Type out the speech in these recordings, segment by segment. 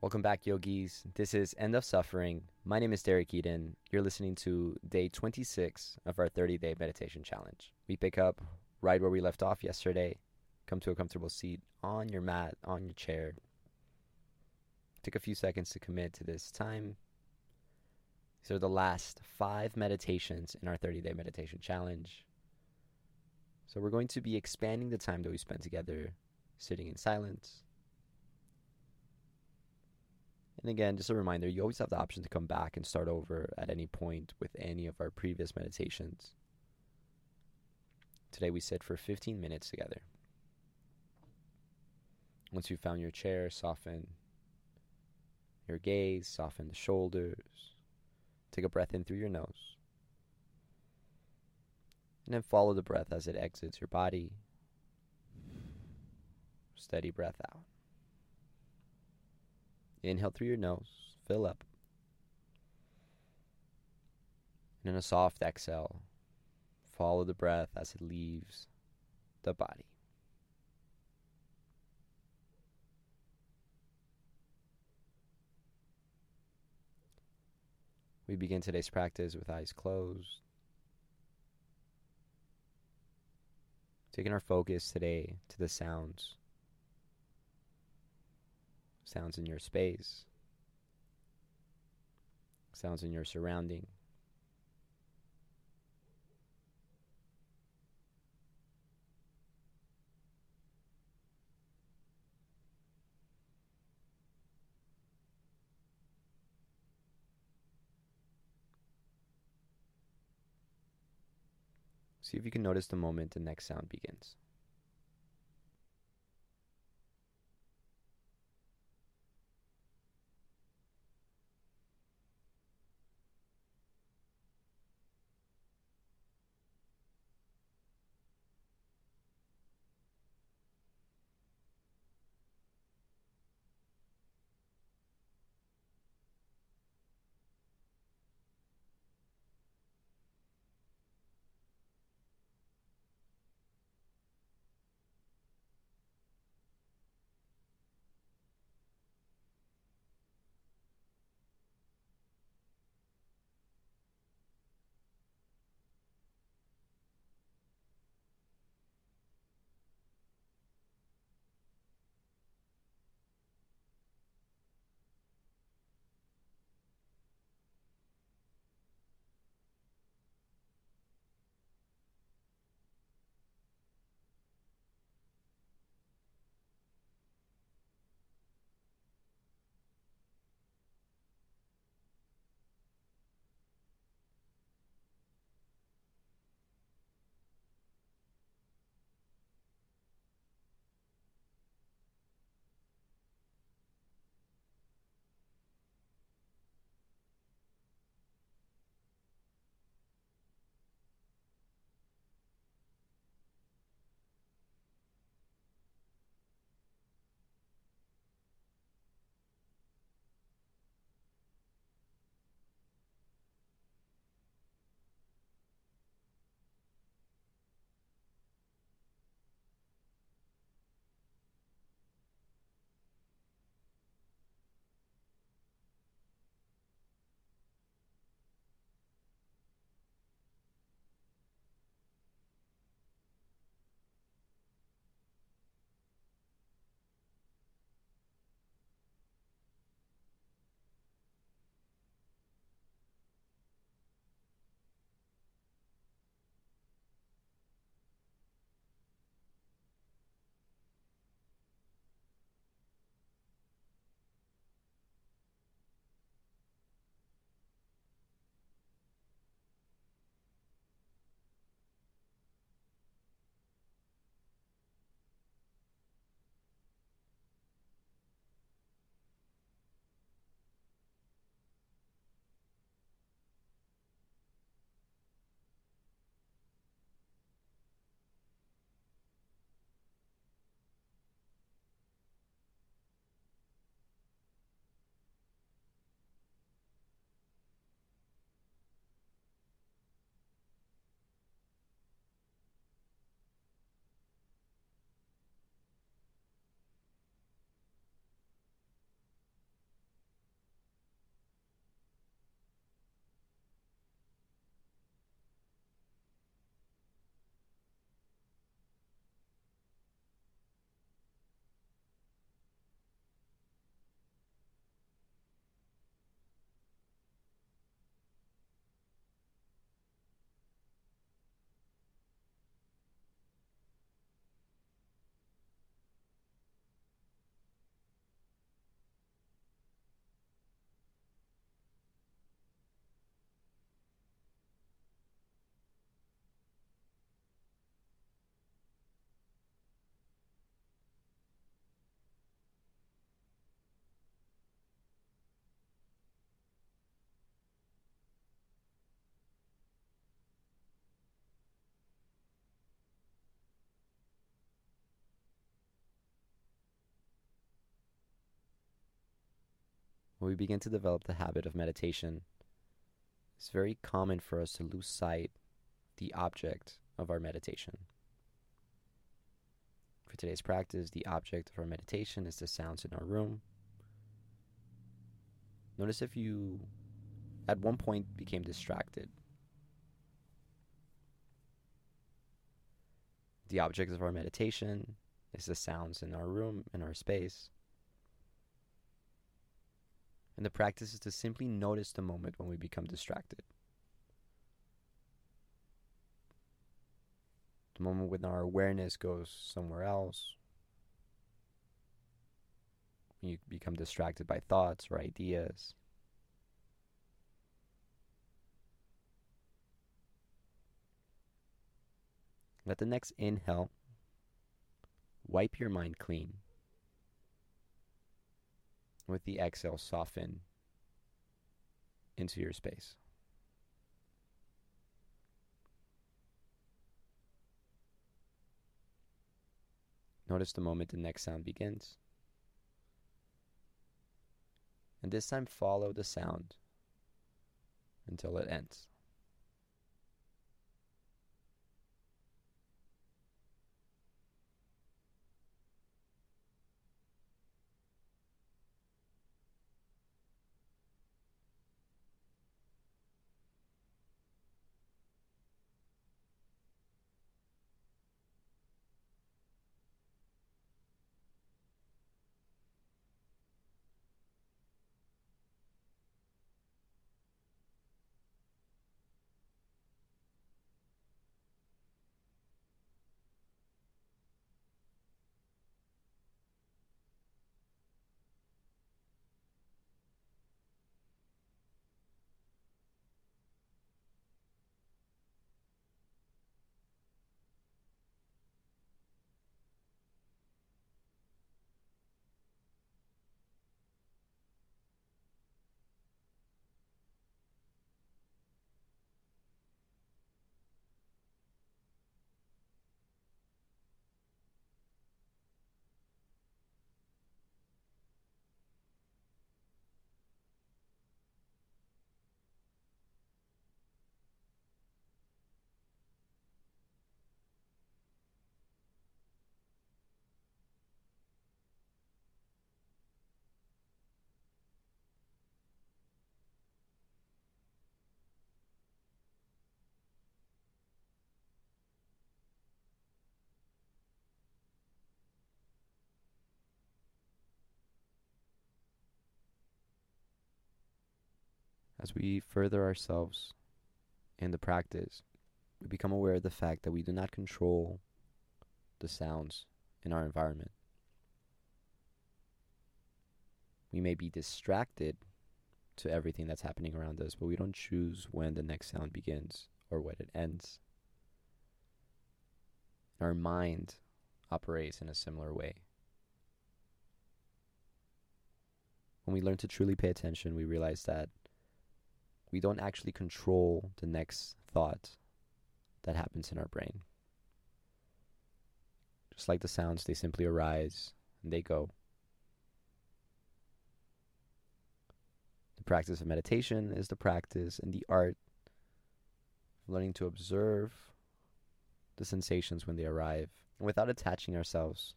Welcome back, yogis. This is End of Suffering. My name is Derik Edan. You're listening to day 26 of our 30 day meditation challenge. We pick up right where we left off yesterday. Come to a comfortable seat on your mat, on your chair. Take a few seconds to commit to this time. These are the last five meditations in our 30 day meditation challenge. So we're going to be expanding the time that we spend together sitting in silence and again, just a reminder you always have the option to come back and start over at any point with any of our previous meditations. Today we sit for 15 minutes together. Once you've found your chair, soften your gaze, soften the shoulders. Take a breath in through your nose. And then follow the breath as it exits your body. Steady breath out. Inhale through your nose, fill up. And in a soft exhale, follow the breath as it leaves the body. We begin today's practice with eyes closed. Taking our focus today to the sounds sounds in your space, sounds in your surrounding. See if you can notice the moment the next sound begins. When we begin to develop the habit of meditation, it's very common for us to lose sight the object of our meditation. For today's practice, the object of our meditation is the sounds in our room. Notice if you at one point became distracted. The object of our meditation is the sounds in our room, in our space. And the practice is to simply notice the moment when we become distracted. The moment when our awareness goes somewhere else. When you become distracted by thoughts or ideas. Let the next inhale wipe your mind clean. With the exhale, soften into your space. Notice the moment the next sound begins. And this time, follow the sound until it ends. As we further ourselves in the practice, we become aware of the fact that we do not control the sounds in our environment. We may be distracted to everything that's happening around us, but we don't choose when the next sound begins or when it ends. Our mind operates in a similar way. When we learn to truly pay attention, we realize that we don't actually control the next thought that happens in our brain. Just like the sounds, they simply arise and they go. The practice of meditation is the practice and the art of learning to observe the sensations when they arrive. And without attaching ourselves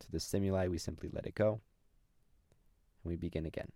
to the stimuli, we simply let it go and we begin again.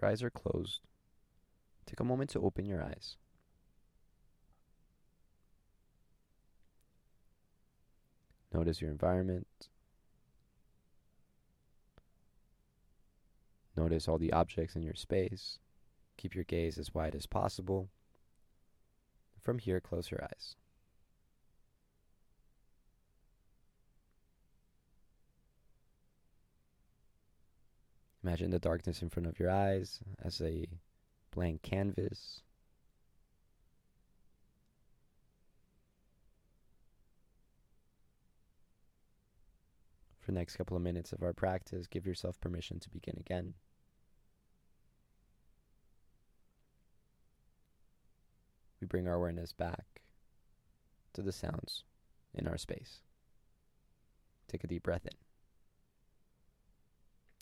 Your eyes are closed, take a moment to open your eyes. Notice your environment. Notice all the objects in your space. Keep your gaze as wide as possible. From here, close your eyes. Imagine the darkness in front of your eyes as a blank canvas. For the next couple of minutes of our practice, give yourself permission to begin again. We bring our awareness back to the sounds in our space. Take a deep breath in.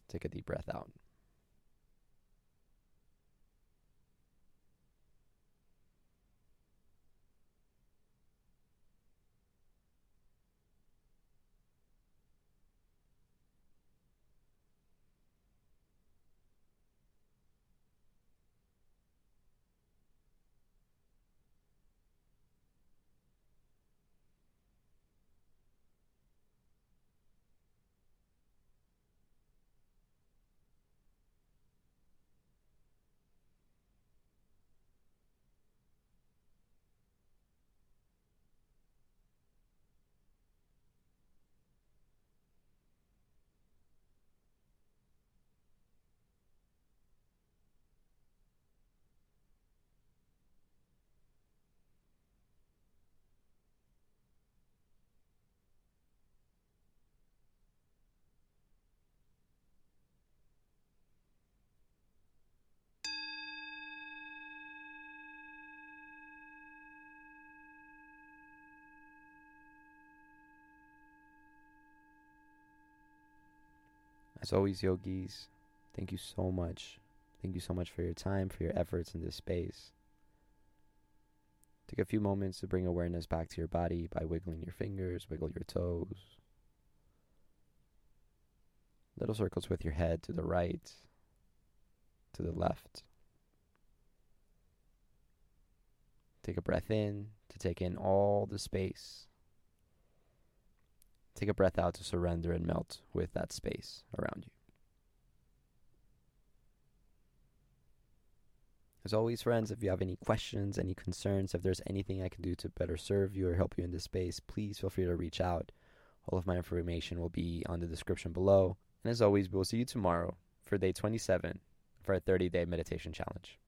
Take a deep breath out. As always, yogis, thank you so much. Thank you so much for your time, for your efforts in this space. Take a few moments to bring awareness back to your body by wiggling your fingers, wiggle your toes. Little circles with your head to the right, to the left. Take a breath in to take in all the space Take a breath out to surrender and melt with that space around you. As always, friends, if you have any questions, any concerns, if there's anything I can do to better serve you or help you in this space, please feel free to reach out. All of my information will be on the description below. And as always, we'll see you tomorrow for day 27 for our 30 day meditation challenge.